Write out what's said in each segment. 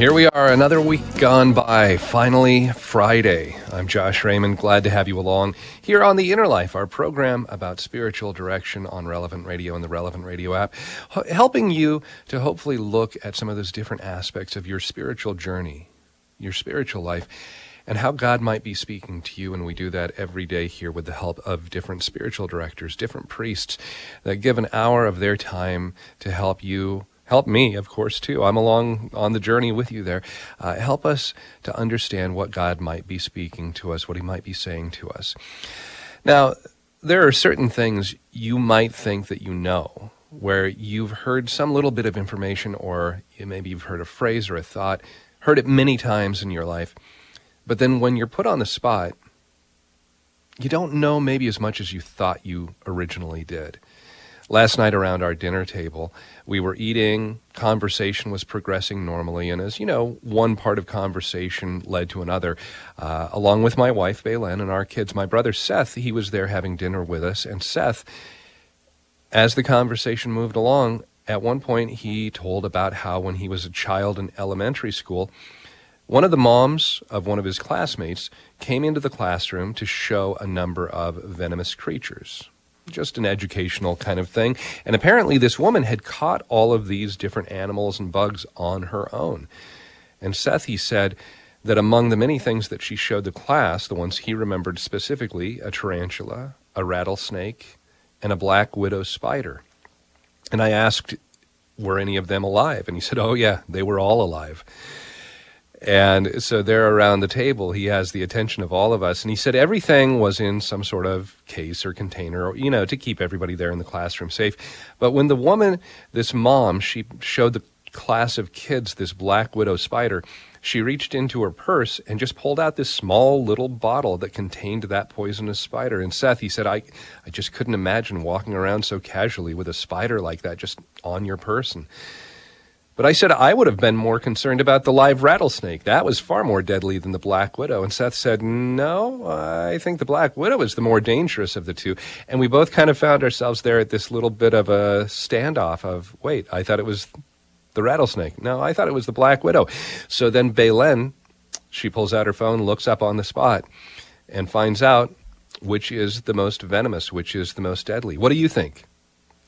Here we are, another week gone by. Finally, Friday. I'm Josh Raymond. Glad to have you along here on The Inner Life, our program about spiritual direction on Relevant Radio and the Relevant Radio app, helping you to hopefully look at some of those different aspects of your spiritual journey, your spiritual life, and how God might be speaking to you. And we do that every day here with the help of different spiritual directors, different priests that give an hour of their time to help you help me, of course, too. I'm along on the journey with you there. Uh, help us to understand what God might be speaking to us, what He might be saying to us. Now, there are certain things you might think that you know, where you've heard some little bit of information, or maybe you've heard a phrase or a thought, heard it many times in your life, but then when you're put on the spot, you don't know maybe as much as you thought you originally did. Last night around our dinner table, we were eating, conversation was progressing normally, and as you know, one part of conversation led to another. Uh, along with my wife, Baylen, and our kids, my brother Seth, he was there having dinner with us, and Seth, as the conversation moved along, at one point he told about how when he was a child in elementary school, one of the moms of one of his classmates came into the classroom to show a number of venomous creatures just an educational kind of thing. And apparently, this woman had caught all of these different animals and bugs on her own. And Seth, he said that among the many things that she showed the class, the ones he remembered specifically, a tarantula, a rattlesnake, and a black widow spider. And I asked, were any of them alive? And he said, oh, yeah, they were all alive. And so there around the table, he has the attention of all of us. And he said everything was in some sort of case or container, you know, to keep everybody there in the classroom safe. But when the woman, this mom, she showed the class of kids this black widow spider, she reached into her purse and just pulled out this small little bottle that contained that poisonous spider. And Seth, he said, I, I just couldn't imagine walking around so casually with a spider like that just on your person. But I said I would have been more concerned about the live rattlesnake. That was far more deadly than the black widow. And Seth said, No, I think the black widow is the more dangerous of the two. And we both kind of found ourselves there at this little bit of a standoff of, wait, I thought it was the rattlesnake. No, I thought it was the black widow. So then Baylen, she pulls out her phone, looks up on the spot, and finds out which is the most venomous, which is the most deadly. What do you think?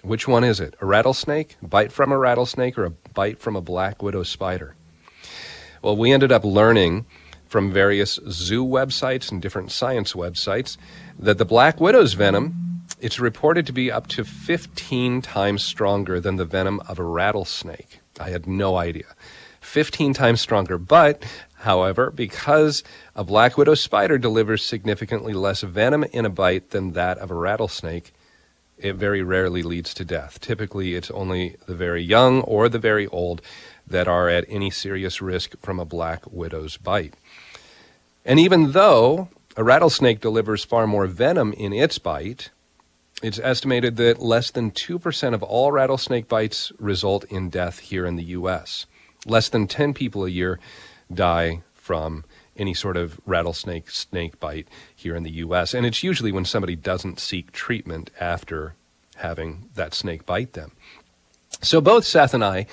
Which one is it? A rattlesnake? Bite from a rattlesnake or a bite from a black widow spider? Well, we ended up learning from various zoo websites and different science websites that the black widow's venom it's reported to be up to 15 times stronger than the venom of a rattlesnake. I had no idea. 15 times stronger. But, however, because a black widow spider delivers significantly less venom in a bite than that of a rattlesnake, it very rarely leads to death. Typically, it's only the very young or the very old that are at any serious risk from a black widow's bite. And even though a rattlesnake delivers far more venom in its bite, it's estimated that less than 2% of all rattlesnake bites result in death here in the U.S. Less than 10 people a year die from any sort of rattlesnake snake bite here in the US. And it's usually when somebody doesn't seek treatment after having that snake bite them. So both Seth and I,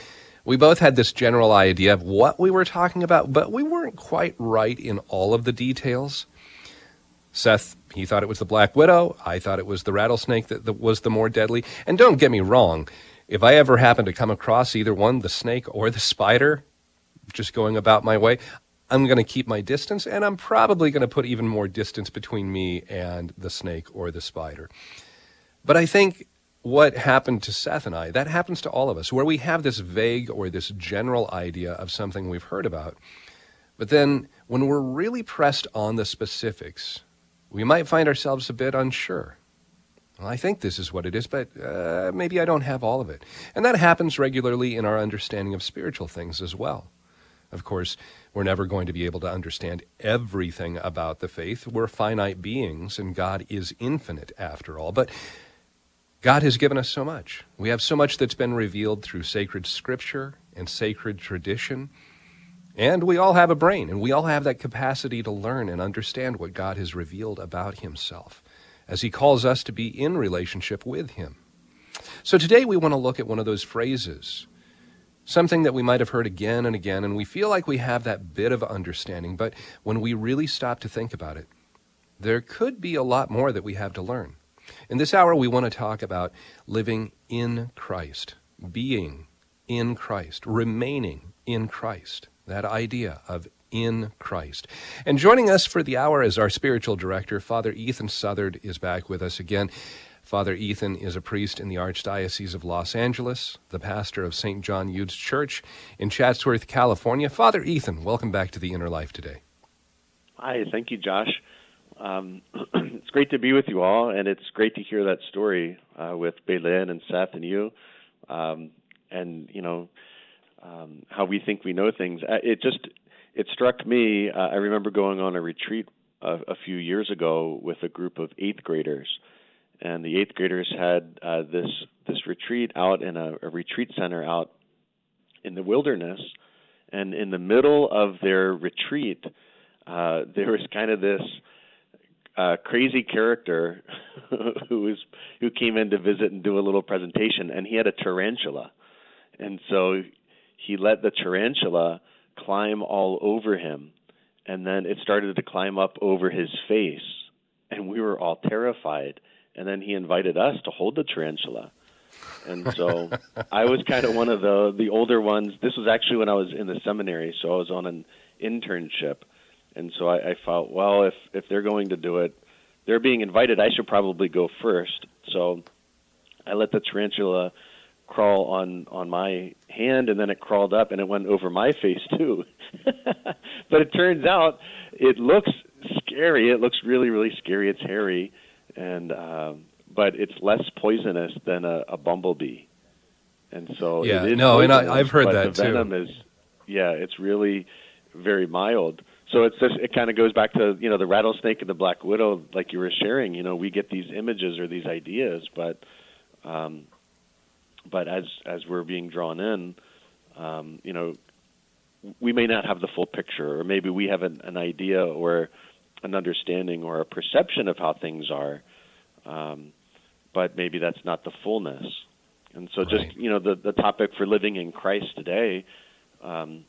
we both had this general idea of what we were talking about, but we weren't quite right in all of the details. Seth, he thought it was the Black Widow. I thought it was the rattlesnake that, was the more deadly. And don't get me wrong, if I ever happen to come across either one, the snake or the spider, just going about my way, I'm going to keep my distance, and I'm probably going to put even more distance between me and the snake or the spider. But I think what happened to Seth and I, that happens to all of us, where we have this vague or this general idea of something we've heard about. But then when we're really pressed on the specifics, we might find ourselves a bit unsure. Well, I think this is what it is, but uh, maybe I don't have all of it. And that happens regularly in our understanding of spiritual things as well. Of course, we're never going to be able to understand everything about the faith. We're finite beings, and God is infinite after all. But God has given us so much. We have so much that's been revealed through sacred scripture and sacred tradition. And we all have a brain, and we all have that capacity to learn and understand what God has revealed about Himself as He calls us to be in relationship with Him. So today we want to look at one of those phrases, something that we might have heard again and again, and we feel like we have that bit of understanding, but when we really stop to think about it, there could be a lot more that we have to learn. In this hour, we want to talk about living in Christ, being in Christ, remaining in Christ. That idea of in Christ. And joining us for the hour is our spiritual director, Father Ethan Southard, is back with us again. Father Ethan is a priest in the Archdiocese of Los Angeles, the pastor of St. John Eudes Church in Chatsworth, California. Father Ethan, welcome back to the Inner Life today. Hi, thank you, Josh. Um, it's great to be with you all, and it's great to hear that story uh, with Baylen and Seth and you, um, and you know um, how we think we know things. Uh, it just it struck me. Uh, I remember going on a retreat a, a, few years ago with a group of eighth graders, and the eighth graders had uh, this this retreat out in a, a retreat center out in the wilderness, and in the middle of their retreat, uh, there was kind of this uh, crazy character who was who came in to visit and do a little presentation, and he had a tarantula, and so he let the tarantula climb all over him, and then it started to climb up over his face, and we were all terrified. And then he invited us to hold the tarantula, and so I was kind of one of the the older ones. This was actually when I was in the seminary, so I was on an internship and so I, I felt, well, if if they're going to do it, they're being invited. I should probably go first. So I let the tarantula crawl on on my hand, and then it crawled up, and it went over my face too. but it turns out it looks scary. It looks really really scary. It's hairy, and um, but it's less poisonous than a, a bumblebee. And so yeah, no, and I, have heard that the venom too. Is, yeah, it's really very mild so it's just it kind of goes back to you know the rattlesnake and the black widow like you were sharing you know we get these images or these ideas but um but as as we're being drawn in um you know we may not have the full picture or maybe we have an, an idea or an understanding or a perception of how things are um but maybe that's not the fullness and so just right. you know the the topic for living in Christ today um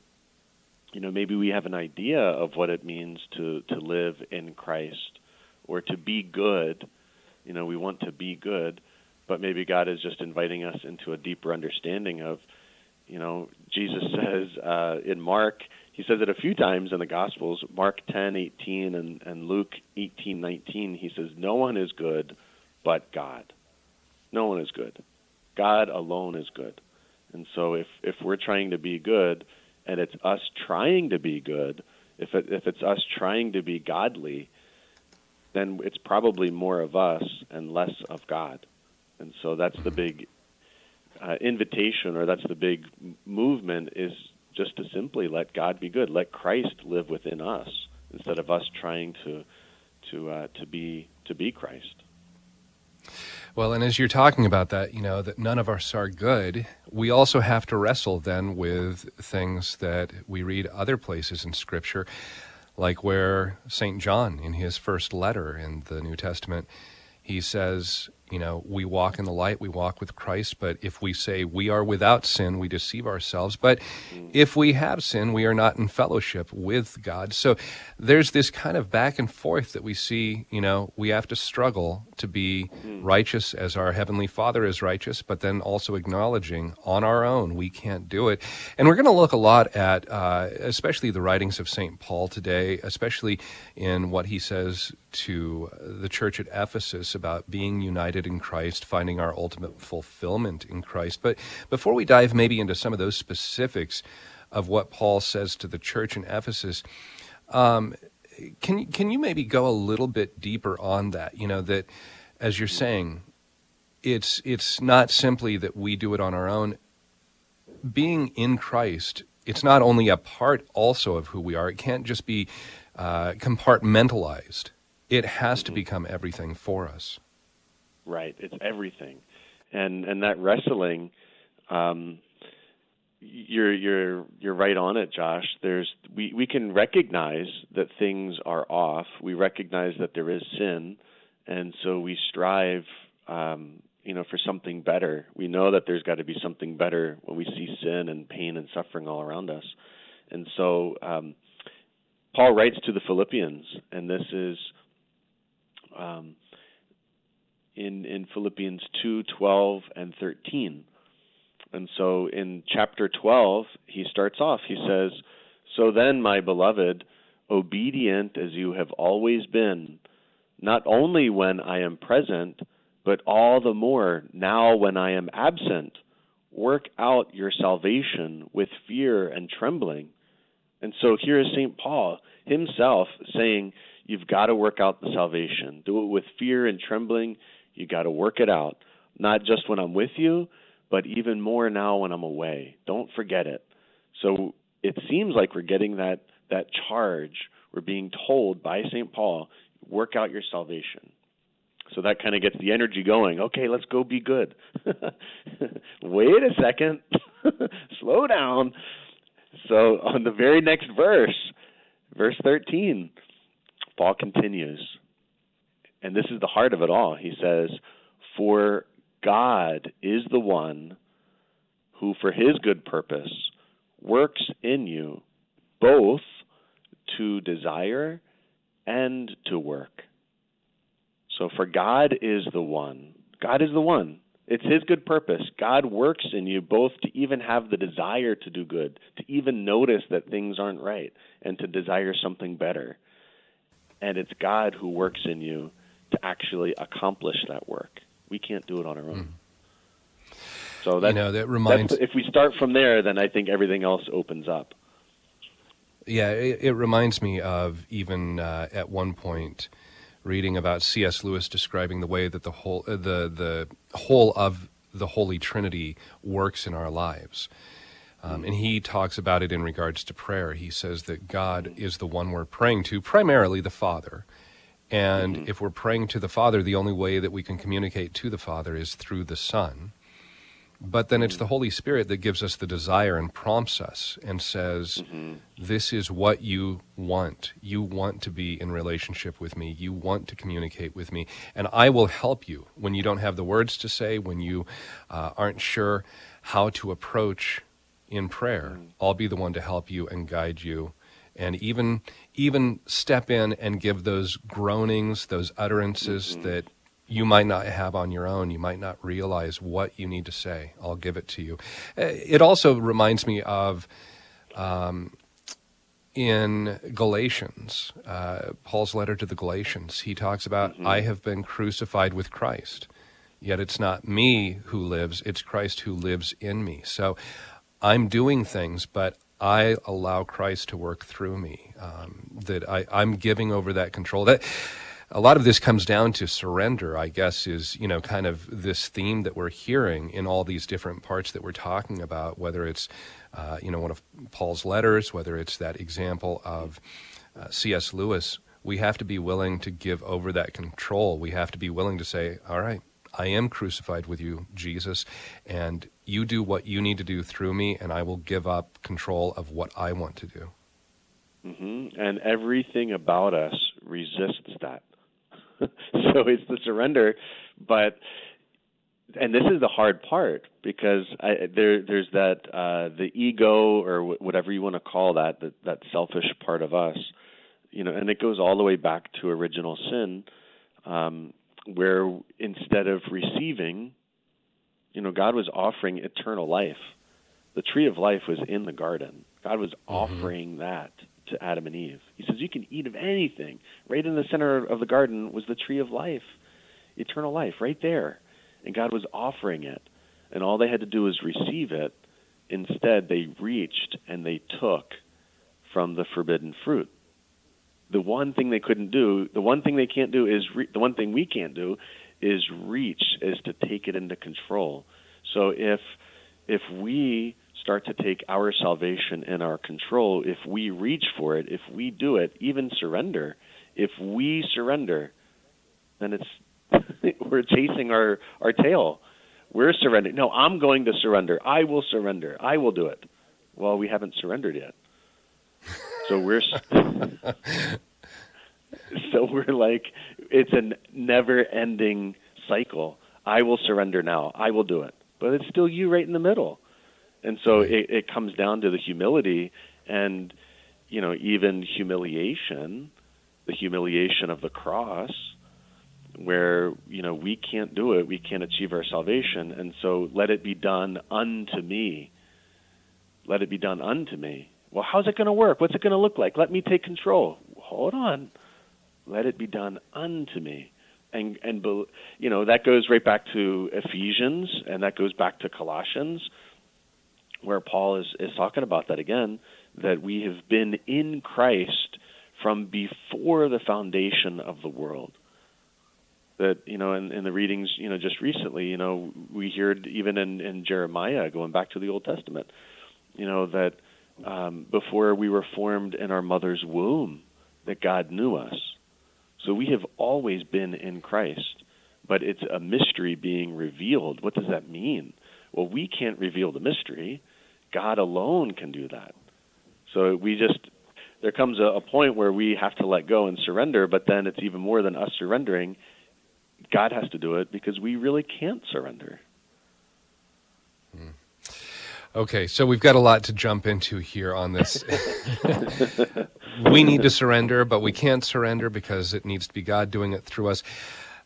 you know, maybe we have an idea of what it means to, to live in Christ or to be good. You know, we want to be good, but maybe God is just inviting us into a deeper understanding of, you know, Jesus says uh, in Mark, he says it a few times in the Gospels, Mark 10, 18, and, and Luke 18, 19, he says, No one is good but God. No one is good. God alone is good. And so if, if we're trying to be good, and it's us trying to be good, if it, if it's us trying to be godly, then it's probably more of us and less of God. And so that's the big uh, invitation, or that's the big movement, is just to simply let God be good, let Christ live within us, instead of us trying to to uh, to be to be Christ. Well, and as you're talking about that, you know, that none of us are good, we also have to wrestle then with things that we read other places in Scripture, like where St. John, in his first letter in the New Testament, he says, you know, we walk in the light, we walk with Christ. But if we say we are without sin, we deceive ourselves. But if we have sin, we are not in fellowship with God. So there's this kind of back and forth that we see, you know, we have to struggle to be righteous as our Heavenly Father is righteous, but then also acknowledging on our own we can't do it. And we're going to look a lot at, uh, especially the writings of St. Paul today, especially in what he says to the church at Ephesus about being united in Christ, finding our ultimate fulfillment in Christ. But before we dive maybe into some of those specifics of what Paul says to the church in Ephesus, um, can can you maybe go a little bit deeper on that? You know that, as you're saying, it's it's not simply that we do it on our own. Being in Christ, it's not only a part also of who we are. It can't just be uh, compartmentalized. It has to become everything for us. Right. It's everything, and and that wrestling. Um, you're you're you're right on it, Josh. There's we we can recognize that things are off. We recognize that there is sin, and so we strive, um, you know, for something better. We know that there's got to be something better when we see sin and pain and suffering all around us, and so um, Paul writes to the Philippians, and this is um, in in Philippians two twelve and thirteen. And so in chapter 12, he starts off, he says, So then, my beloved, obedient as you have always been, not only when I am present, but all the more now when I am absent, work out your salvation with fear and trembling. And so here is St. Paul himself saying, You've got to work out the salvation. Do it with fear and trembling. You got to work it out. Not just when I'm with you, but even more now when I'm away. Don't forget it. So it seems like we're getting that that charge. We're being told by St. Paul, work out your salvation. So that kind of gets the energy going. Okay, let's go be good. Wait a second. Slow down. So on the very next verse, verse 13, Paul continues. And this is the heart of it all. He says, For God is the one who, for his good purpose, works in you both to desire and to work. So, for God is the one, God is the one. It's his good purpose. God works in you both to even have the desire to do good, to even notice that things aren't right, and to desire something better. And it's God who works in you to actually accomplish that work. We can't do it on our own. Mm. So that, you know, that reminds. If we start from there, then I think everything else opens up. Yeah, it, it reminds me of even uh, at one point reading about C.S. Lewis describing the way that the whole uh, the the whole of the Holy Trinity works in our lives. Um, and he talks about it in regards to prayer. He says that God is the one we're praying to, primarily the Father. And mm-hmm. if we're praying to the Father, the only way that we can communicate to the Father is through the Son. But then it's the mm-hmm. Holy Spirit that gives us the desire and prompts us and says, mm-hmm. This is what you want. You want to be in relationship with me. You want to communicate with me. And I will help you when you don't have the words to say, when you uh, aren't sure how to approach in prayer. Mm-hmm. I'll be the one to help you and guide you and even even step in and give those groanings, those utterances mm-hmm. that you might not have on your own. You might not realize what you need to say. I'll give it to you. Uh, it also reminds me of um, in Galatians, uh, Paul's letter to the Galatians. He talks about, mm-hmm. I have been crucified with Christ. Yet it's not me who lives, it's Christ who lives in me. So I'm doing things, but I allow Christ to work through me. Um, that I, I'm giving over that control. That a lot of this comes down to surrender. I guess is you know kind of this theme that we're hearing in all these different parts that we're talking about. Whether it's uh, you know one of Paul's letters, whether it's that example of uh, C.S. Lewis. We have to be willing to give over that control. We have to be willing to say, "All right, I am crucified with you, Jesus, and you do what you need to do through me, and I will give up control of what I want to do. Mm-hmm. And everything about us resists that. so it's the surrender, but and this is the hard part because I, there there's that uh, the ego or w- whatever you want to call that, that that selfish part of us, you know, and it goes all the way back to original sin, um, where instead of receiving, you know, God was offering eternal life. The tree of life was in the garden. God was mm-hmm. offering that to Adam and Eve. He says, You can eat of anything. Right in the center of the garden was the tree of life, eternal life, right there. And God was offering it. And all they had to do was receive it. Instead, they reached and they took from the forbidden fruit. The one thing they couldn't do, the one thing they can't do is, re- the one thing we can't do is reach, is to take it into control. So if if we start to take our salvation in our control, if we reach for it, if we do it, even surrender, if we surrender, then it's we're chasing our our tail. We're surrendering. No, I'm going to surrender. I will surrender. I will do it. Well, we haven't surrendered yet. So we're so we're like it's a never-ending cycle. I will surrender now. I will do it. But it's still you right in the middle and so it, it comes down to the humility and you know even humiliation the humiliation of the cross where you know we can't do it we can't achieve our salvation and so let it be done unto me let it be done unto me well how's it going to work? What's it going to look like? Let me take control. Hold on. Let it be done unto me. And and you know that goes right back to Ephesians and that goes back to Colossians where Paul is, is talking about that again, that we have been in Christ from before the foundation of the world. That, you know, in, in the readings, you know, just recently, you know, we heard even in, in Jeremiah, going back to the Old Testament, you know, that um, before we were formed in our mother's womb, that God knew us. So we have always been in Christ, but it's a mystery being revealed. What does that mean? Well, we can't reveal the mystery. God alone can do that. So we just there comes a, a point where we have to let go and surrender, but then it's even more than us surrendering. God has to do it because we really can't surrender. Okay, so we've got a lot to jump into here on this. we need to surrender, but we can't surrender because it needs to be God doing it through us.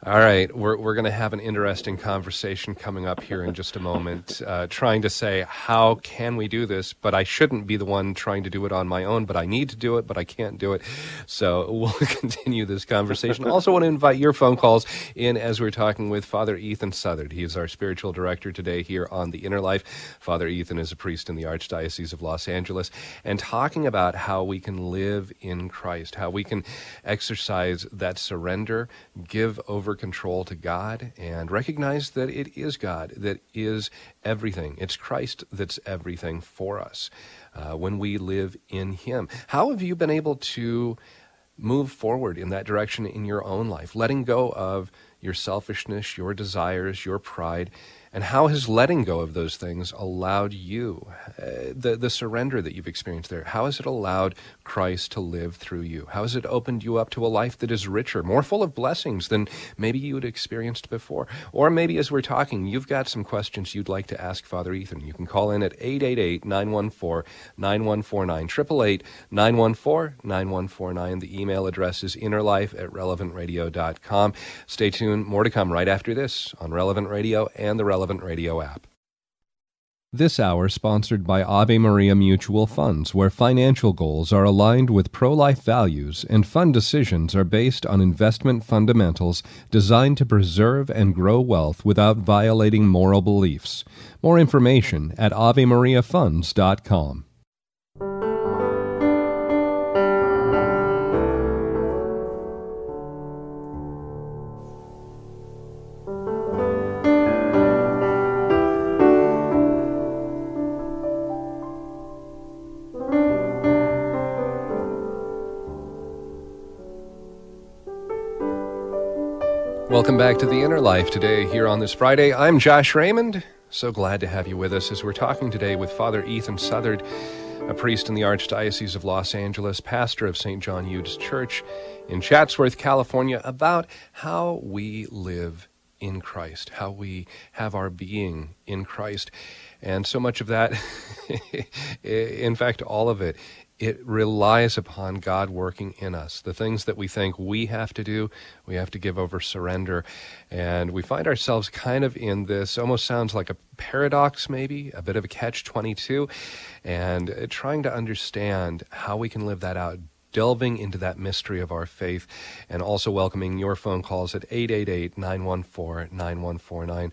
All right, we're, we're going to have an interesting conversation coming up here in just a moment, uh, trying to say, how can we do this? But I shouldn't be the one trying to do it on my own, but I need to do it, but I can't do it. So we'll continue this conversation. also, want to invite your phone calls in as we're talking with Father Ethan Southard. He is our spiritual director today here on The Inner Life. Father Ethan is a priest in the Archdiocese of Los Angeles and talking about how we can live in Christ, how we can exercise that surrender, give over control to God and recognize that it is God that is everything. It's Christ that's everything for us uh, when we live in Him. How have you been able to move forward in that direction in your own life, letting go of your selfishness, your desires, your pride? And how has letting go of those things allowed you, uh, the, the surrender that you've experienced there, how has it allowed Christ to live through you? How has it opened you up to a life that is richer, more full of blessings than maybe you had experienced before? Or maybe as we're talking, you've got some questions you'd like to ask Father Ethan. You can call in at 888 914 9149, 888 914 9149. The email address is innerlife at relevantradio.com. Stay tuned. More to come right after this on Relevant Radio and the Relevant relevant radio app. This hour sponsored by Ave Maria Mutual Funds, where financial goals are aligned with pro life values and fund decisions are based on investment fundamentals designed to preserve and grow wealth without violating moral beliefs. More information at AveMariaFunds.com. Welcome back to The Inner Life today, here on this Friday. I'm Josh Raymond. So glad to have you with us as we're talking today with Father Ethan Southard, a priest in the Archdiocese of Los Angeles, pastor of St. John Eudes Church in Chatsworth, California, about how we live in Christ, how we have our being in Christ. And so much of that, in fact, all of it, it relies upon God working in us. The things that we think we have to do, we have to give over surrender. And we find ourselves kind of in this almost sounds like a paradox, maybe, a bit of a catch 22, and uh, trying to understand how we can live that out delving into that mystery of our faith and also welcoming your phone calls at 888 914 9149.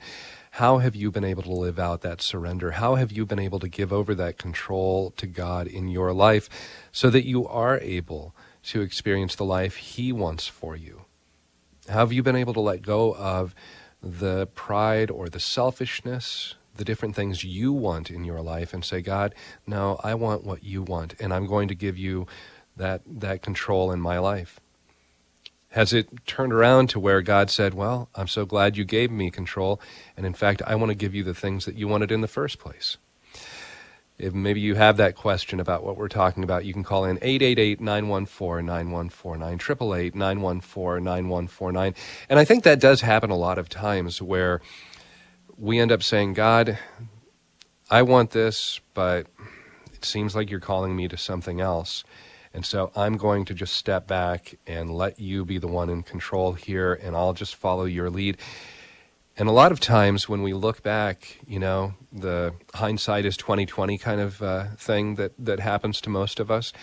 How have you been able to live out that surrender? How have you been able to give over that control to God in your life so that you are able to experience the life He wants for you? How have you been able to let go of the pride or the selfishness, the different things you want in your life, and say, God, no, I want what you want, and I'm going to give you that, that control in my life? Has it turned around to where God said, Well, I'm so glad you gave me control, and in fact, I want to give you the things that you wanted in the first place? If maybe you have that question about what we're talking about, you can call in 888 914 9149, 888 914 9149. And I think that does happen a lot of times where we end up saying, God, I want this, but it seems like you're calling me to something else. And so I'm going to just step back and let you be the one in control here, and I'll just follow your lead. And a lot of times when we look back, you know, the hindsight is 2020 kind of uh, thing that, that happens to most of us,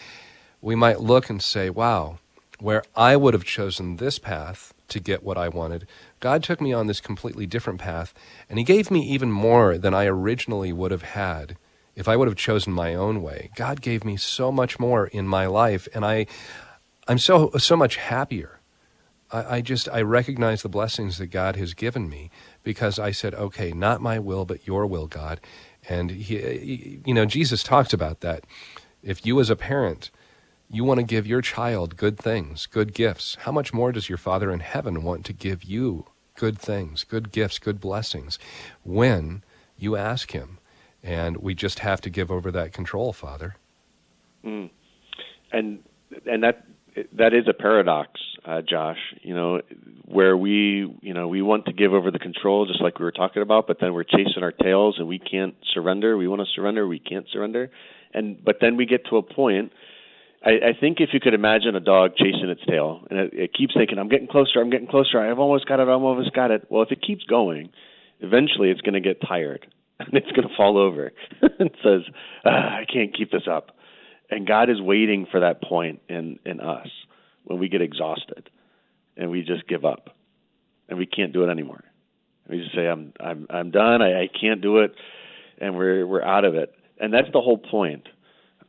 we might look and say, wow, where I would have chosen this path to get what I wanted, God took me on this completely different path, and He gave me even more than I originally would have had if I would have chosen my own way. God gave me so much more in my life, and I, I'm so so much happier. I, I just I recognize the blessings that God has given me because I said, okay, not my will, but Your will, God. And he, he you know, Jesus talks about that. If you as a parent you want to give your child good things, good gifts. How much more does your Father in heaven want to give you good things, good gifts, good blessings when you ask Him? And we just have to give over that control, Father. Mm. And and that that is a paradox, uh, Josh. You know, where we you know we want to give over the control, just like we were talking about, but then we're chasing our tails and we can't surrender. We want to surrender, we can't surrender, and but then we get to a point. I, I think if you could imagine a dog chasing its tail, and it, it keeps thinking, "I'm getting closer, I'm getting closer, I've almost got it, I've almost got it." Well, if it keeps going, eventually it's going to get tired and it's going to fall over and says, ah, I can't keep this up. And God is waiting for that point in, in us when we get exhausted and we just give up and we can't do it anymore. We just say, I'm, I'm, I'm done. I, I can't do it. And we're, we're out of it. And that's the whole point.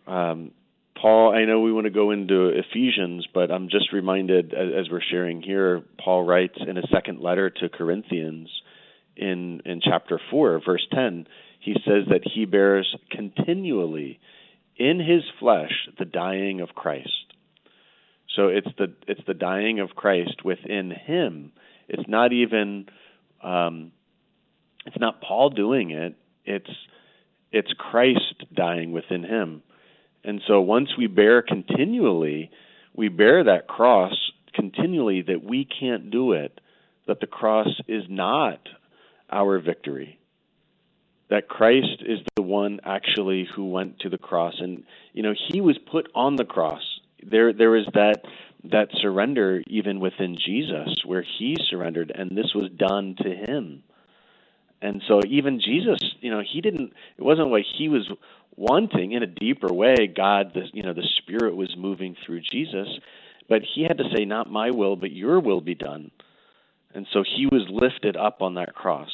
Um, Paul, I know we want to go into Ephesians, but I'm just reminded as we're sharing here, Paul writes in a second letter to Corinthians in in chapter 4 verse 10 he says that he bears continually in his flesh the dying of Christ. So it's the it's the dying of Christ within him. It's not even um, it's not Paul doing it. It's it's Christ dying within him. And so once we bear continually we bear that cross continually that we can't do it that the cross is not our victory. That Christ is the one actually who went to the cross, and you know he was put on the cross. There, there was that that surrender even within Jesus, where he surrendered, and this was done to him. And so even Jesus, you know, he didn't. It wasn't what he was wanting in a deeper way. God, the you know, the Spirit was moving through Jesus, but he had to say, "Not my will, but Your will be done." And so he was lifted up on that cross.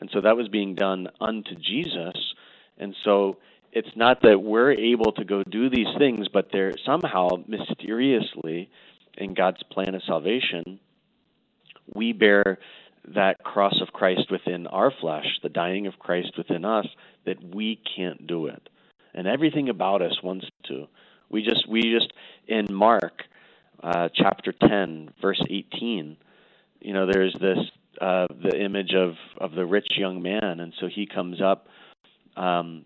And so that was being done unto Jesus. And so it's not that we're able to go do these things, but they're somehow mysteriously in God's plan of salvation, we bear that cross of Christ within our flesh, the dying of Christ within us, that we can't do it. And everything about us wants to. We just we just in Mark uh, chapter 10 verse 18 you know, there's this uh, the image of of the rich young man, and so he comes up. Um,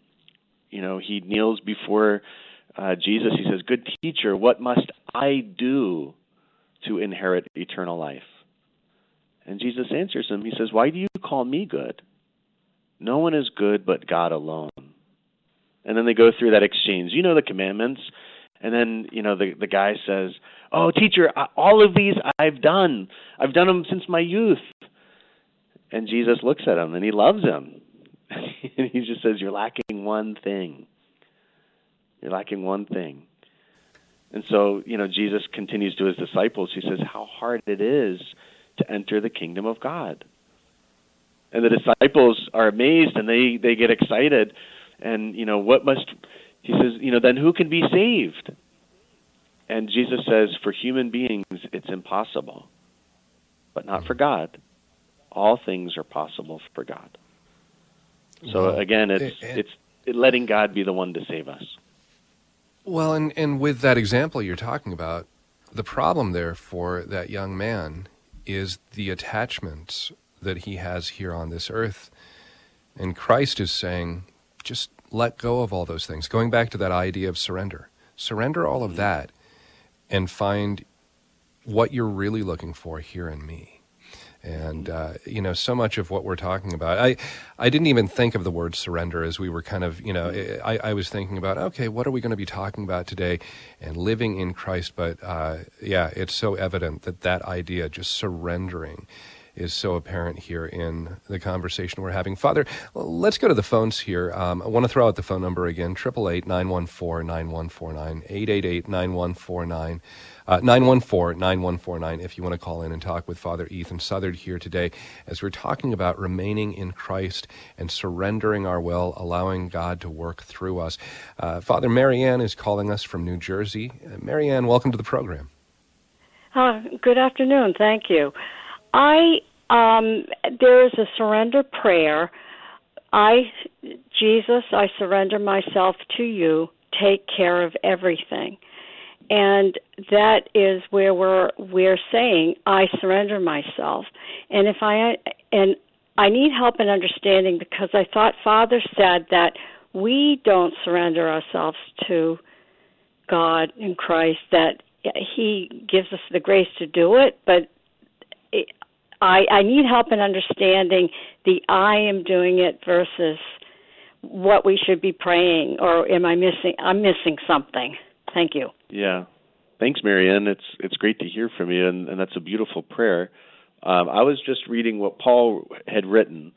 you know, he kneels before uh, Jesus. He says, "Good teacher, what must I do to inherit eternal life?" And Jesus answers him. He says, Why do you call me good? No one is good but God alone. And then they go through that exchange. You know the commandments. And then, you know, the, the guy says, Oh, teacher, all of these I've done. I've done them since my youth. And Jesus looks at him and he loves him. and he just says, You're lacking one thing. You're lacking one thing. And so, you know, Jesus continues to his disciples. He says, How hard it is to enter the kingdom of God. And the disciples are amazed and they, they get excited. And, you know, what must, he says, you know, then who can be saved? And Jesus says, for human beings, it's impossible, but not for God. All things are possible for God. So well, again, it's it, it, it's letting God be the one to save us. Well, and and with that example you're talking about, the problem there for that young man is the attachments that he has here on this earth. And Christ is saying, just let go of all those things. Going back to that idea of surrender, surrender all of mm-hmm. that and find what you're really looking for here in me. And uh, you know, so much of what we're talking about, I, I didn't even think of the word surrender as we were kind of, you know, I, I was thinking about, okay, what are we going to be talking about today, and living in Christ. But uh, yeah, it's so evident that that idea, just surrendering, is so apparent here in the conversation we're having. Father, let's go to the phones here. Um, I want to throw out the phone number again 888 914 9149, 888 9149. Uh, 914 9149 if you want to call in and talk with Father Ethan Southard here today as we're talking about remaining in Christ and surrendering our will, allowing God to work through us. Uh, Father Marianne is calling us from New Jersey. Uh, Marianne, welcome to the program. Uh, good afternoon. Thank you. I um, there is a surrender prayer. I Jesus, I surrender myself to you. Take care of everything and that is where we're we're saying I surrender myself. And if I and I need help in understanding because I thought Father said that we don't surrender ourselves to God in Christ that he gives us the grace to do it, but I I need help in understanding the I am doing it versus what we should be praying or am I missing I'm missing something. Thank you. Yeah. Thanks, Marianne. It's it's great to hear from you, and, and that's a beautiful prayer. Um, I was just reading what Paul had written.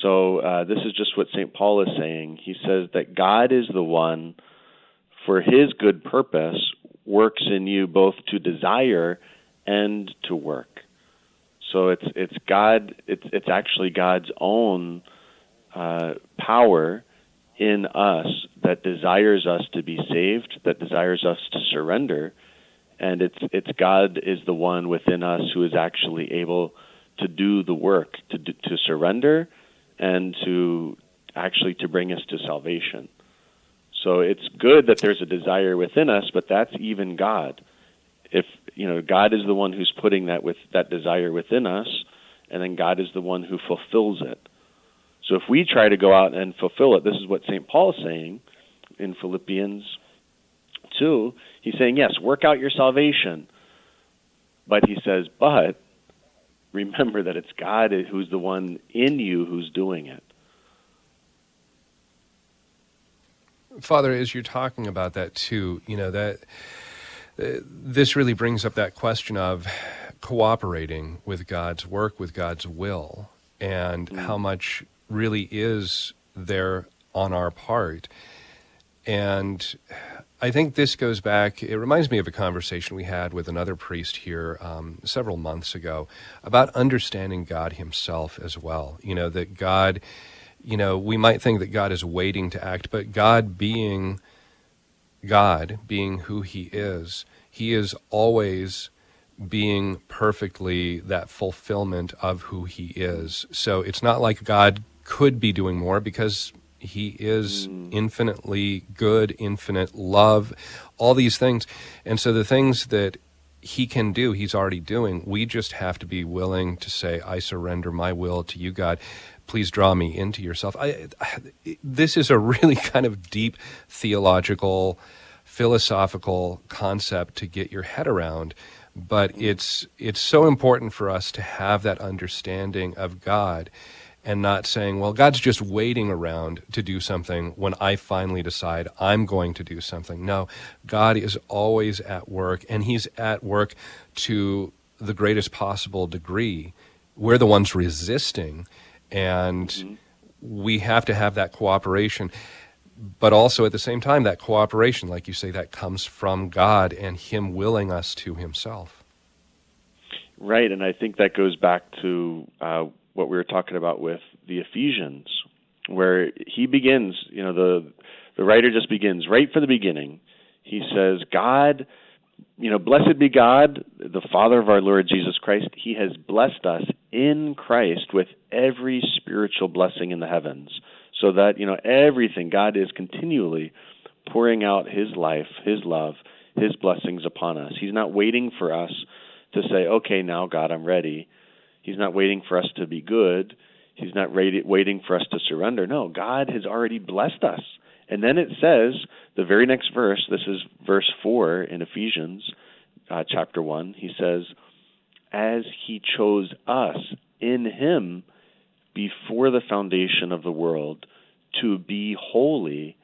So uh, this is just what St. Paul is saying. He says that God is the one, for his good purpose, works in you both to desire and to work. So it's it's God. It's it's actually God's own uh, power in us that desires us to be saved, that desires us to surrender, and it's it's God is the one within us who is actually able to do the work to to surrender and to actually to bring us to salvation. So it's good that there's a desire within us, but that's even God. If you know God is the one who's putting that with that desire within us, and then God is the one who fulfills it. So if we try to go out and fulfill it, this is what St. Paul is saying in Philippians 2. He's saying, yes, work out your salvation. But he says, but remember that it's God who's the one in you who's doing it. Father, as you're talking about that too, you know, that this really brings up that question of cooperating with God's work, with God's will, and mm. how much really is there on our part. And I think this goes back, it reminds me of a conversation we had with another priest here um, several months ago about understanding God Himself as well. You know, that God, you know, we might think that God is waiting to act, but God being God, being who He is, He is always being perfectly that fulfillment of who He is. So it's not like God could be doing more because he is mm. infinitely good, infinite love, all these things. And so the things that he can do, he's already doing. We just have to be willing to say, I surrender my will to you, God. Please draw me into yourself. I, this is a really kind of deep theological, philosophical concept to get your head around. But it's it's so important for us to have that understanding of God and not saying, well, God's just waiting around to do something when I finally decide I'm going to do something. No, God is always at work, and He's at work to the greatest possible degree. We're the ones resisting, and mm-hmm. we have to have that cooperation. But also at the same time, that cooperation, like you say, that comes from God and Him willing us to Himself. Right, and I think that goes back to uh, what we were talking about with the Ephesians, where he begins, you know, the the writer just begins right from the beginning. He says, God, you know, blessed be God, the Father of our Lord Jesus Christ. He has blessed us in Christ with every spiritual blessing in the heavens. So that, you know, everything, God is continually pouring out His life, His love, His blessings upon us. He's not waiting for us to say, okay, now, God, I'm ready. He's not waiting for us to be good. He's not ready, waiting for us to surrender. No, God has already blessed us. And then it says, the very next verse, this is verse 4 in Ephesians uh, chapter 1, he says, As he chose us in him before the foundation of the world to be holy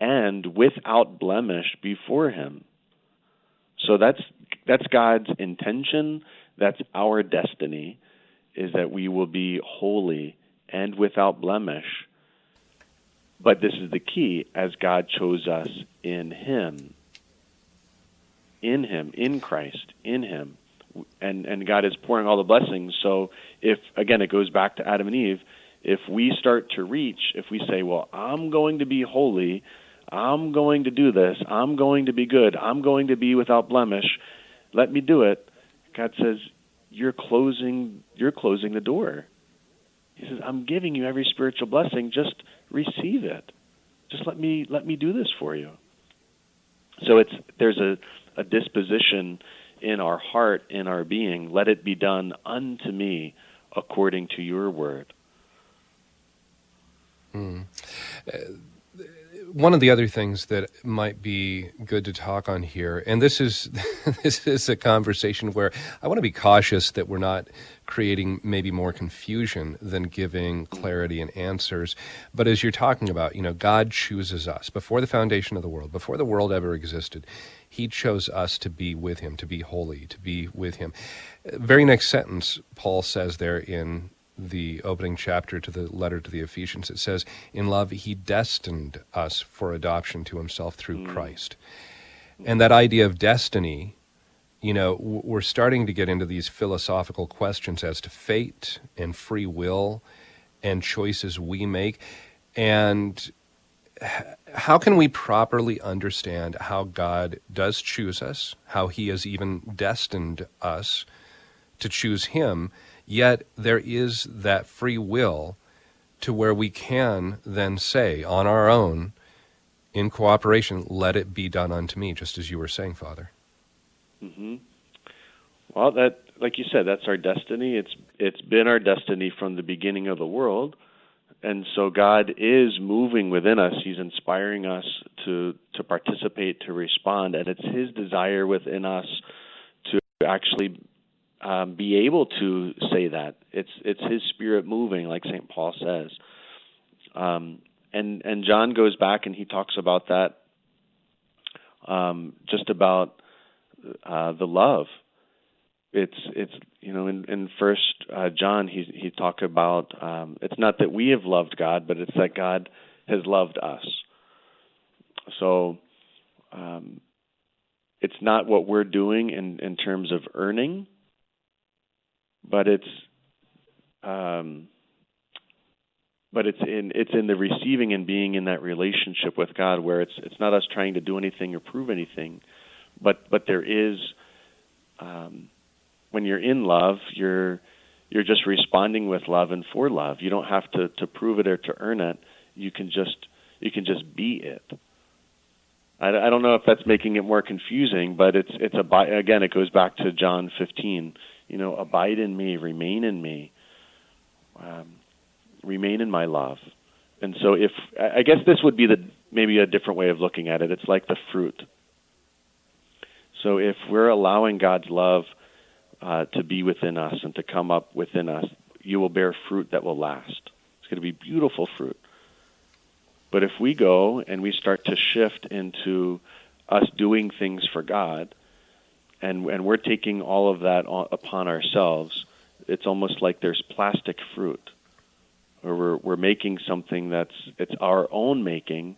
and without blemish before him. So that's that's God's intention, that's our destiny is that we will be holy and without blemish. But this is the key as God chose us in Him. In Him, in Christ, in Him. And, and God is pouring all the blessings. So, if, again, it goes back to Adam and Eve, if we start to reach, if we say, well, I'm going to be holy, I'm going to do this, I'm going to be good, I'm going to be without blemish, let me do it. God says, you're closing you're closing the door. He says, "I'm giving you every spiritual blessing. Just receive it. Just let me let me do this for you." So it's there's a a disposition in our heart, in our being. Let it be done unto me according to your word. Hmm. Uh, one of the other things that might be good to talk on here, and this is this is a conversation where I want to be cautious that we're not creating maybe more confusion than giving clarity and answers. But as you're talking about, you know, God chooses us before the foundation of the world, before the world ever existed. He chose us to be with Him, to be holy, to be with Him. Very next sentence, Paul says there in the opening chapter to the letter to the Ephesians, it says, In love, he destined us for adoption to himself through mm. Christ. And that idea of destiny, you know, we're starting to get into these philosophical questions as to fate and free will and choices we make. And how can we properly understand how God does choose us, how he has even destined us to choose him? Yet there is that free will to where we can then say on our own, in cooperation, let it be done unto me, just as you were saying, Father. Mm-hmm. Well, that, like you said, that's our destiny. It's it's been our destiny from the beginning of the world, and so God is moving within us. He's inspiring us to to participate, to respond, and it's His desire within us to actually um, be able to say that. It's it's His Spirit moving, like Saint Paul says. Um, and and John goes back and he talks about that, um, just about uh, the love. It's it's you know in in First uh, John he he talked about um, it's not that we have loved God, but it's that God has loved us. So. Um, it's not what we're doing in, in terms of earning, but it's um, but it's in it's in the receiving and being in that relationship with God where it's it's not us trying to do anything or prove anything, but but there is um, when you're in love, you're you're just responding with love and for love. You don't have to to prove it or to earn it. You can just you can just be it. I, I don't know if that's making it more confusing, but it's it's a again it goes back to John 15 you know, abide in me, remain in me, um, remain in my love. And so, if I guess this would be the maybe a different way of looking at it. It's like the fruit. So if we're allowing God's love uh, to be within us and to come up within us, you will bear fruit that will last. It's going to be beautiful fruit. But if we go and we start to shift into us doing things for God, and and we're taking all of that upon ourselves, it's almost like there's plastic fruit, or we're we're making something that's it's our own making,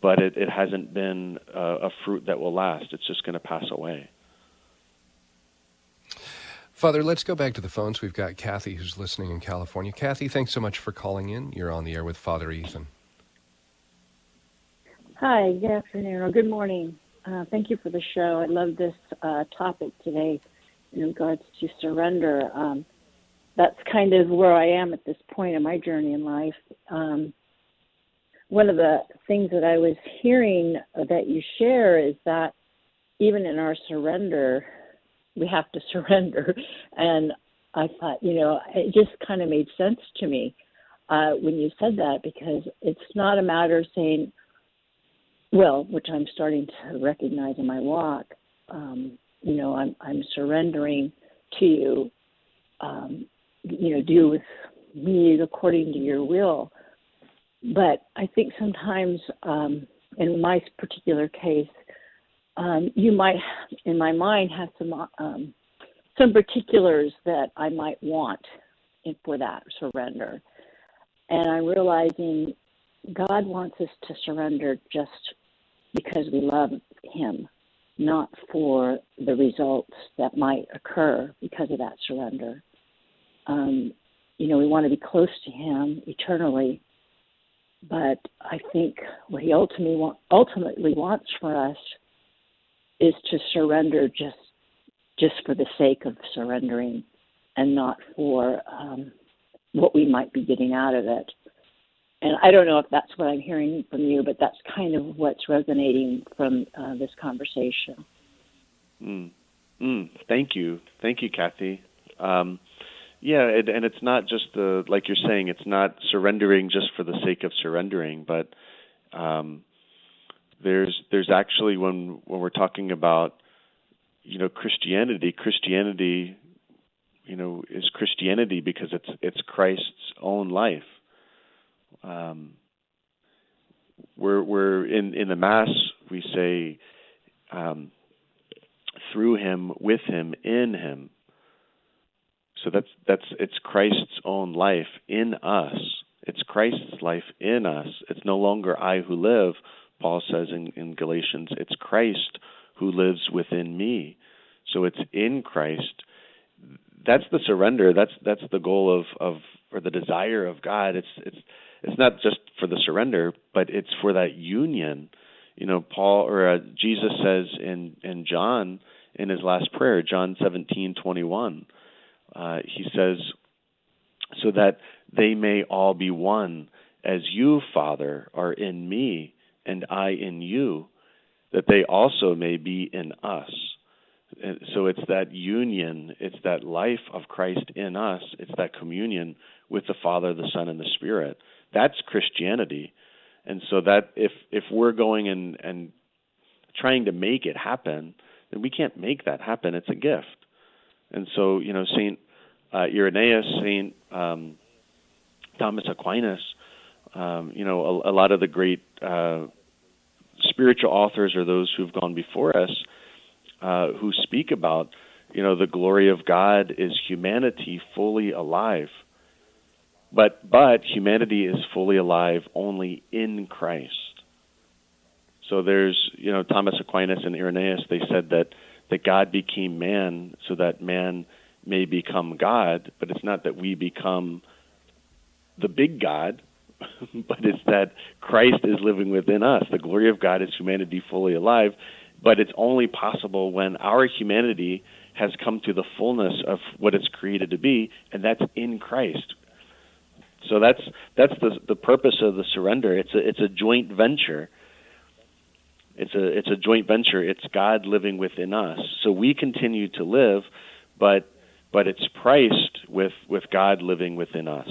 but it, it hasn't been a, a fruit that will last. It's just going to pass away. Father, let's go back to the phones. We've got Kathy who's listening in California. Kathy, thanks so much for calling in. You're on the air with Father Ethan. Hi, good afternoon or good morning. Uh, thank you for the show. I love this uh, topic today in regards to surrender. Um, that's kind of where I am at this point in my journey in life. Um, one of the things that I was hearing that you share is that even in our surrender, we have to surrender. And I thought, you know, it just kind of made sense to me uh, when you said that because it's not a matter of saying, well, which I'm starting to recognize in my walk. Um, you know, I'm I'm surrendering to you. Um, you know, do with me according to your will. But I think sometimes, um, in my particular case, um, you might, in my mind, have some um, some particulars that I might want for that surrender. And I'm realizing God wants us to surrender just because we love Him, not for the results that might occur because of that surrender. Um, you know, we want to be close to Him eternally, but I think what he ultimately ultimately wants for us is to surrender just just for the sake of surrendering, and not for um, what we might be getting out of it. And I don't know if that's what I'm hearing from you, but that's kind of what's resonating from uh, this conversation. Mm. Mm. Thank you, thank you, Kathy. Um, yeah, and, and it's not just the like you're saying. It's not surrendering just for the sake of surrendering, but um, there's there's actually when when we're talking about you know Christianity, Christianity, you know, is Christianity because it's it's Christ's own life. Um, we're we're in in the mass we say um, through him, with him, in him. So that's that's it's Christ's own life in us. It's Christ's life in us. It's no longer I who live, Paul says in, in Galatians. It's Christ who lives within me. So it's in Christ. That's the surrender. That's that's the goal of, of or the desire of God. It's it's it's not just for the surrender, but it's for that union. You know, Paul or uh, Jesus says in in John in his last prayer, John seventeen twenty one uh, he says, so that they may all be one, as you, Father, are in me and I in you, that they also may be in us. And so it's that union, it's that life of Christ in us, it's that communion with the Father, the Son, and the Spirit. That's Christianity. And so that if if we're going and and trying to make it happen, then we can't make that happen. It's a gift. And so, you know, Saint uh, Irenaeus, Saint um, Thomas Aquinas, um, you know, a, a, lot of the great uh, spiritual authors are those who've gone before us, uh, who speak about, you know, the glory of God is humanity fully alive. But but humanity is fully alive only in Christ. So there's, you know, Thomas Aquinas and Irenaeus. They said that that God became man so that man may become God, but it's not that we become the big God, but it's that Christ is living within us. The glory of God is humanity fully alive, but it's only possible when our humanity has come to the fullness of what it's created to be, and that's in Christ. So that's that's the the purpose of the surrender. It's a it's a joint venture it's a it's a joint venture. It's God living within us. So we continue to live, but but it's Christ with with God living within us.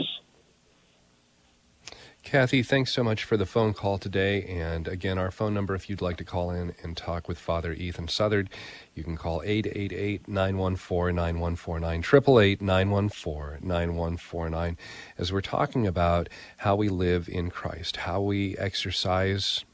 Kathy, thanks so much for the phone call today. And again, our phone number, if you'd like to call in and talk with Father Ethan Southard, you can call 888 914 9149, 888 914 9149, as we're talking about how we live in Christ, how we exercise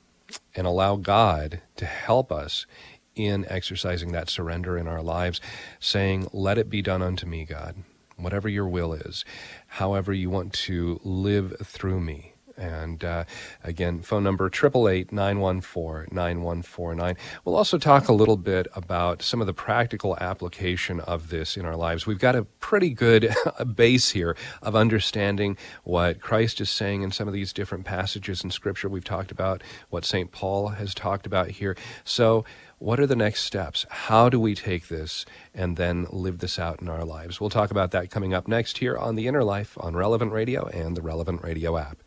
and allow God to help us in exercising that surrender in our lives, saying, Let it be done unto me, God, whatever your will is, however you want to live through me. And uh, again, phone number 888 914 9149. We'll also talk a little bit about some of the practical application of this in our lives. We've got a pretty good base here of understanding what Christ is saying in some of these different passages in Scripture. We've talked about what St. Paul has talked about here. So, what are the next steps? How do we take this and then live this out in our lives? We'll talk about that coming up next here on The Inner Life on Relevant Radio and the Relevant Radio app.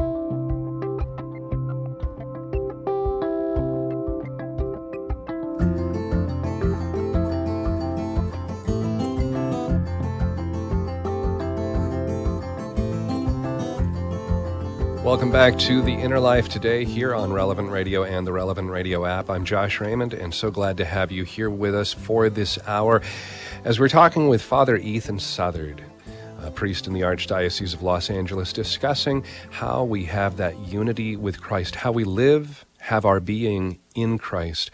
Welcome back to The Inner Life today here on Relevant Radio and the Relevant Radio app. I'm Josh Raymond and so glad to have you here with us for this hour as we're talking with Father Ethan Southard, a priest in the Archdiocese of Los Angeles, discussing how we have that unity with Christ, how we live, have our being in Christ,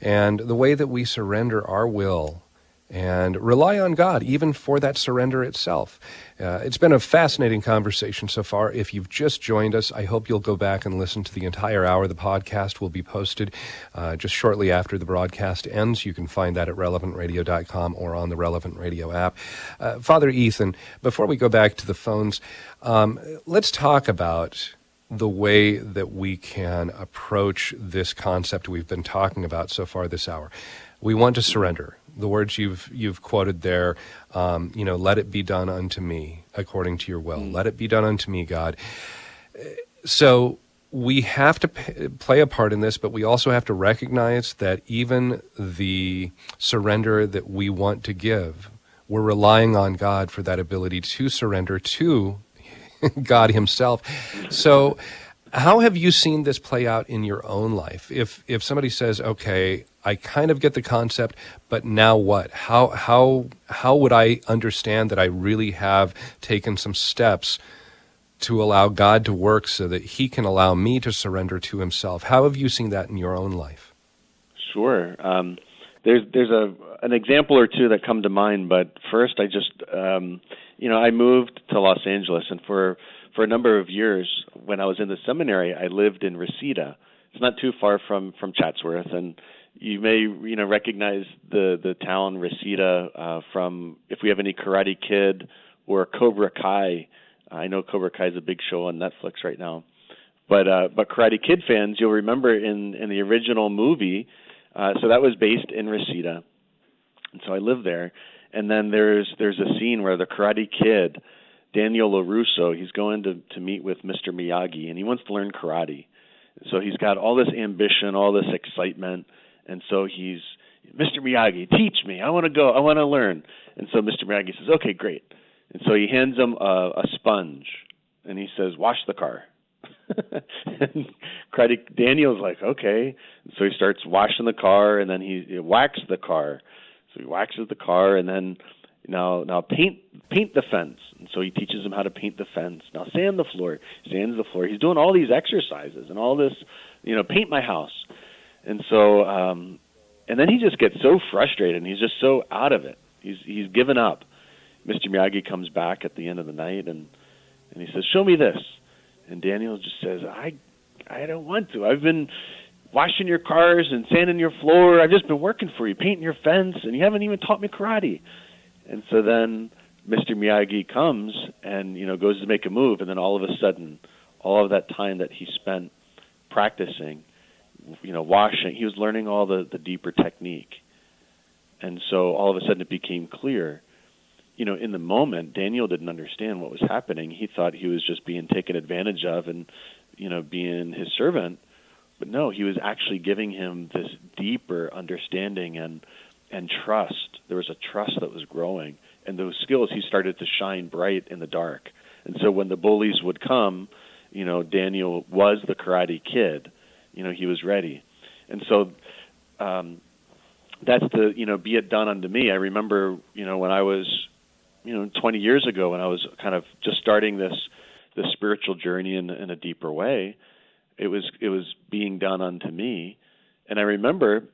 and the way that we surrender our will and rely on God even for that surrender itself. Uh, it's been a fascinating conversation so far. If you've just joined us, I hope you'll go back and listen to the entire hour. The podcast will be posted uh, just shortly after the broadcast ends. You can find that at relevantradio.com or on the Relevant Radio app. Uh, Father Ethan, before we go back to the phones, um, let's talk about the way that we can approach this concept we've been talking about so far this hour. We want to surrender the words you've you've quoted there. Um, you know, let it be done unto me according to your will. Mm. Let it be done unto me, God. So we have to p- play a part in this, but we also have to recognize that even the surrender that we want to give, we're relying on God for that ability to surrender to God Himself. So, how have you seen this play out in your own life? If if somebody says, "Okay, I kind of get the concept, but now what? How how how would I understand that I really have taken some steps to allow God to work so that He can allow me to surrender to Himself? How have you seen that in your own life? Sure. Um, there's there's a an example or two that come to mind, but first I just um, you know I moved to Los Angeles, and for for a number of years when I was in the seminary, I lived in Reseda. It's not too far from from Chatsworth, and you may you know recognize the the town Reseda uh, from if we have any Karate Kid or Cobra Kai. I know Cobra Kai is a big show on Netflix right now, but uh, but Karate Kid fans, you'll remember in in the original movie. Uh, so that was based in Reseda, and so I lived there. And then there's there's a scene where the Karate Kid, Daniel Larusso, he's going to to meet with Mr. Miyagi, and he wants to learn karate. So he's got all this ambition, all this excitement and so he's, Mr. Miyagi, teach me. I want to go. I want to learn. And so Mr. Miyagi says, okay, great. And so he hands him a, a sponge, and he says, wash the car. and Daniel's like, okay. And so he starts washing the car, and then he, he whacks the car. So he waxes the car, and then now now paint paint the fence. And so he teaches him how to paint the fence. Now sand the floor. Sands the floor. He's doing all these exercises and all this, you know, paint my house. And so, um, and then he just gets so frustrated and he's just so out of it. He's he's given up. Mr. Miyagi comes back at the end of the night and and he says, "Show me this." And Daniel just says, "I I don't want to. I've been washing your cars and sanding your floor. I've just been working for you, painting your fence, and you haven't even taught me karate." And so then Mr. Miyagi comes and you know goes to make a move, and then all of a sudden, all of that time that he spent practicing you know washing he was learning all the the deeper technique and so all of a sudden it became clear you know, in the moment, Daniel didn't understand what was happening. He thought he was just being taken advantage of and, you know, being his servant. But no, he was actually giving him this deeper understanding and and trust. There was a trust that was growing, and those skills he started to shine bright in the dark. And so when the bullies would come, you know, Daniel was the karate kid. You know, he was ready. And so um that's the, you know, be it done unto me. I remember, you know, when I was, you know, 20 years ago when I was kind of just starting this this spiritual journey in in a deeper way, it was it was being done unto me. And I remember,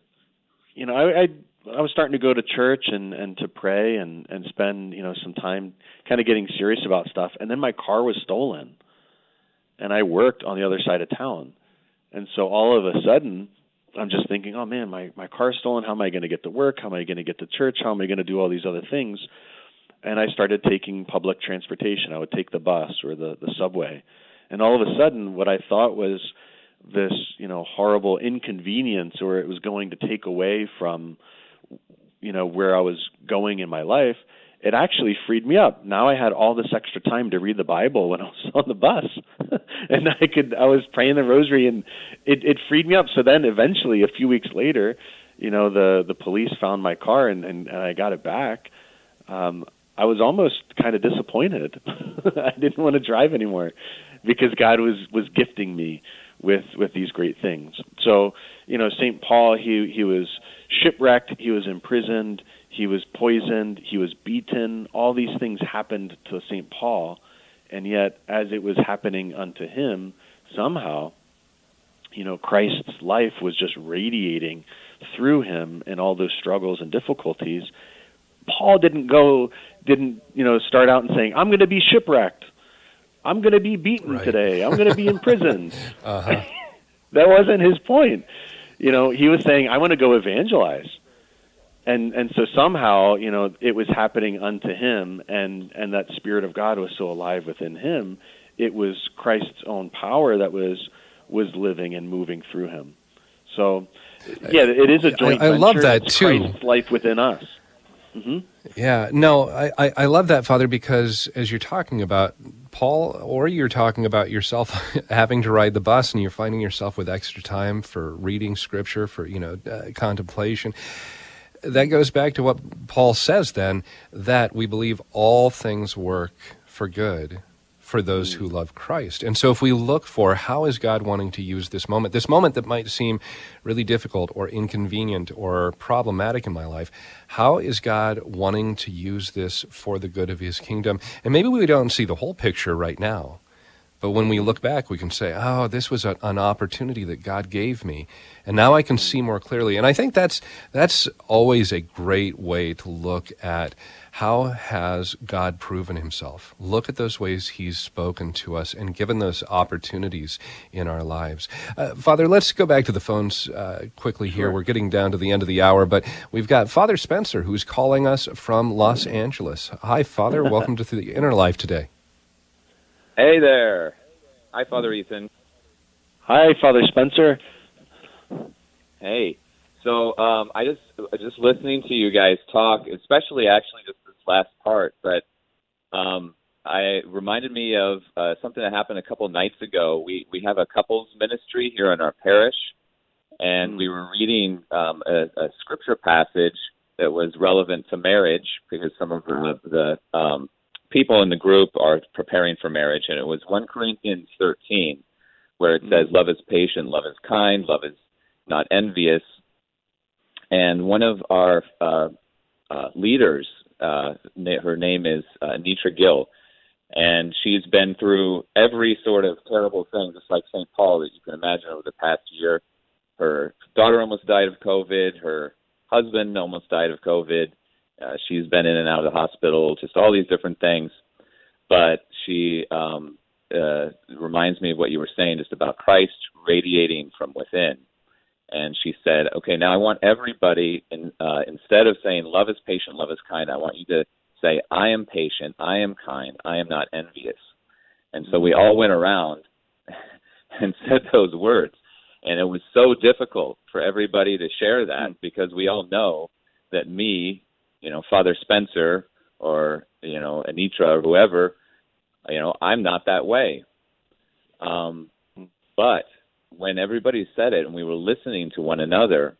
you know, I I I was starting to go to church and and to pray and and spend you know some time kind of getting serious about stuff and then my car was stolen and I worked on the other side of town and so all of a sudden I'm just thinking oh man my my car's stolen. How am I going to get to work? How am I going to get to church? How am I going to do all these other things? And I started taking public transportation. I would take the bus or the the subway. And all of a sudden what I thought was this you know horrible inconvenience or it was going to take away from you know where I was going in my life, it actually freed me up. Now I had all this extra time to read the Bible when I was on the bus, and I could I was praying the Rosary, and it it freed me up. So then eventually, a few weeks later, you know the the police found my car and and, and I got it back. Um, I was almost kind of disappointed. I didn't want to drive anymore because God was was gifting me with with these great things. So you know, Saint Paul he he was shipwrecked, he was imprisoned, he was poisoned, he was beaten. All these things happened to St. Paul, and yet, as it was happening unto him, somehow, you know, Christ's life was just radiating through him in all those struggles and difficulties. Paul didn't go, didn't, you know, start out and saying, I'm going to be shipwrecked. I'm going to be beaten Right. today. I'm going to be imprisoned. Uh-huh. that wasn't his point. You know, he was saying, "I want to go evangelize," and and so somehow, you know, it was happening unto him, and and that spirit of God was so alive within him. It was Christ's own power that was was living and moving through him. So, yeah, it is a joint I love that, It's too. Christ's life within us. hmm Yeah, no, I, I, I love that, Father, because as you're talking about Paul, or you're talking about yourself having to ride the bus and you're finding yourself with extra time for reading scripture, for, you know, uh, contemplation. That goes back to what Paul says then, that we believe all things work for good for those who love Christ. And so if we look for how is God wanting to use this moment, this moment that might seem really difficult or inconvenient or problematic in my life, how is God wanting to use this for the good of his kingdom? And maybe we don't see the whole picture right now. But when we look back, we can say, "Oh, this was a, an opportunity that God gave me, and now I can see more clearly." And I think that's that's always a great way to look at how has God proven Himself. Look at those ways He's spoken to us and given those opportunities in our lives. Uh, Father, let's go back to the phones uh, quickly here. We're getting down to the end of the hour, but we've got Father Spencer who's calling us from Los Angeles. Hi, Father. Welcome to the Inner Life today. Hey there. Hi, Father Ethan. Hi, Father Spencer. Hey. So um, I just just listening to you guys talk, especially actually just this last part, but um, I reminded me of uh, something that happened a couple nights ago. We we have a couples ministry here in our parish, and we were reading um, a, a scripture passage that was relevant to marriage because some of the, the um, people in the group are preparing for marriage, and it was 1 Corinthians 13, where it says, Love is patient, love is kind, love is not envious. And one of our uh, uh, leaders, uh, her name is uh, Nitra Gill, and she's been through every sort of terrible thing, just like St. Paul that you can imagine over the past year. Her daughter almost died of COVID. Her husband almost died of COVID. Uh, she's been in and out of the hospital, just all these different things. But she um, uh, reminds me of what you were saying, just about Christ radiating from within. And she said, "Okay, now I want everybody, in, uh, instead of saying love is patient, love is kind, I want you to say I am patient, I am kind, I am not envious." And so we all went around and said those words, and it was so difficult for everybody to share that because we all know that me, you know, Father Spencer or you know Anitra or whoever, you know I'm not that way. Um, but when everybody said it and we were listening to one another,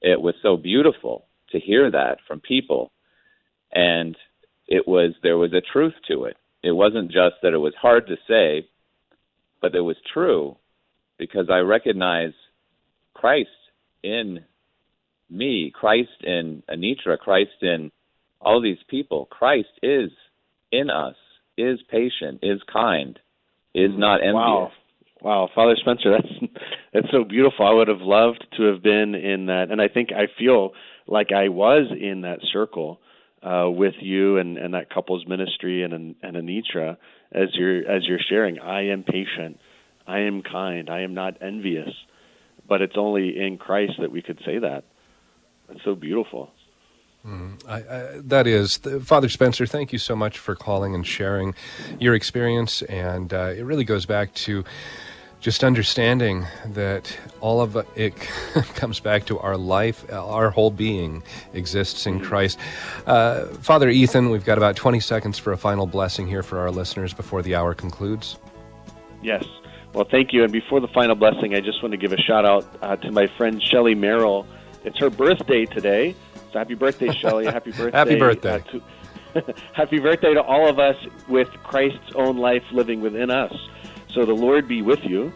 it was so beautiful to hear that from people, and it was there was a truth to it. It wasn't just that it was hard to say, but it was true because I recognize Christ in me, Christ in Anitra, Christ in all these people. Christ is in us, is patient, is kind, is not envious. Wow. Wow, Father Spencer, that's that's so beautiful. I would have loved to have been in that, and I think I feel like I was in that circle uh, with you and, and that couple's ministry and and Anitra as you're as you're sharing. I am patient, I am kind, I am not envious, but it's only in Christ that we could say that. That's so beautiful. Mm, I, I, that is, Father Spencer. Thank you so much for calling and sharing your experience, and uh, it really goes back to just understanding that all of it comes back to our life, our whole being exists in Christ. Uh, Father Ethan, we've got about 20 seconds for a final blessing here for our listeners before the hour concludes. Yes. Well, thank you. And before the final blessing, I just want to give a shout out uh, to my friend Shelly Merrill. It's her birthday today. So happy birthday, Shelly. Happy birthday. happy birthday. Uh, to, happy birthday to all of us with Christ's own life living within us. So the Lord be with you.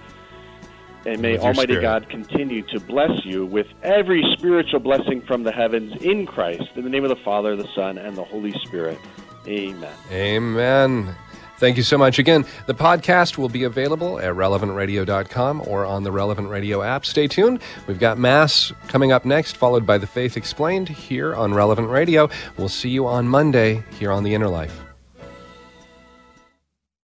And may Almighty spirit. God continue to bless you with every spiritual blessing from the heavens in Christ. In the name of the Father, the Son, and the Holy Spirit. Amen. Amen. Thank you so much. Again, the podcast will be available at relevantradio.com or on the Relevant Radio app. Stay tuned. We've got Mass coming up next, followed by The Faith Explained here on Relevant Radio. We'll see you on Monday here on The Inner Life.